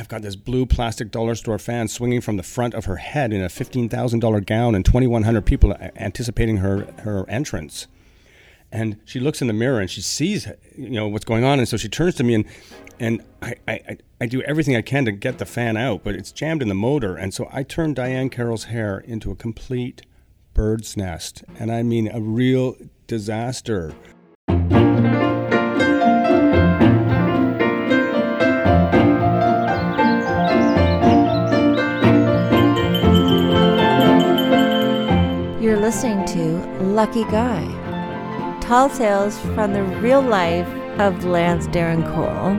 I've got this blue plastic dollar store fan swinging from the front of her head in a $15,000 gown and 2,100 people anticipating her, her entrance. And she looks in the mirror and she sees, you know, what's going on. And so she turns to me and, and I, I, I do everything I can to get the fan out, but it's jammed in the motor. And so I turn Diahann Carroll's hair into a complete bird's nest. And I mean a real disaster. Listening to Lucky Guy. Tall tales from the real life of Lance Darren Cole.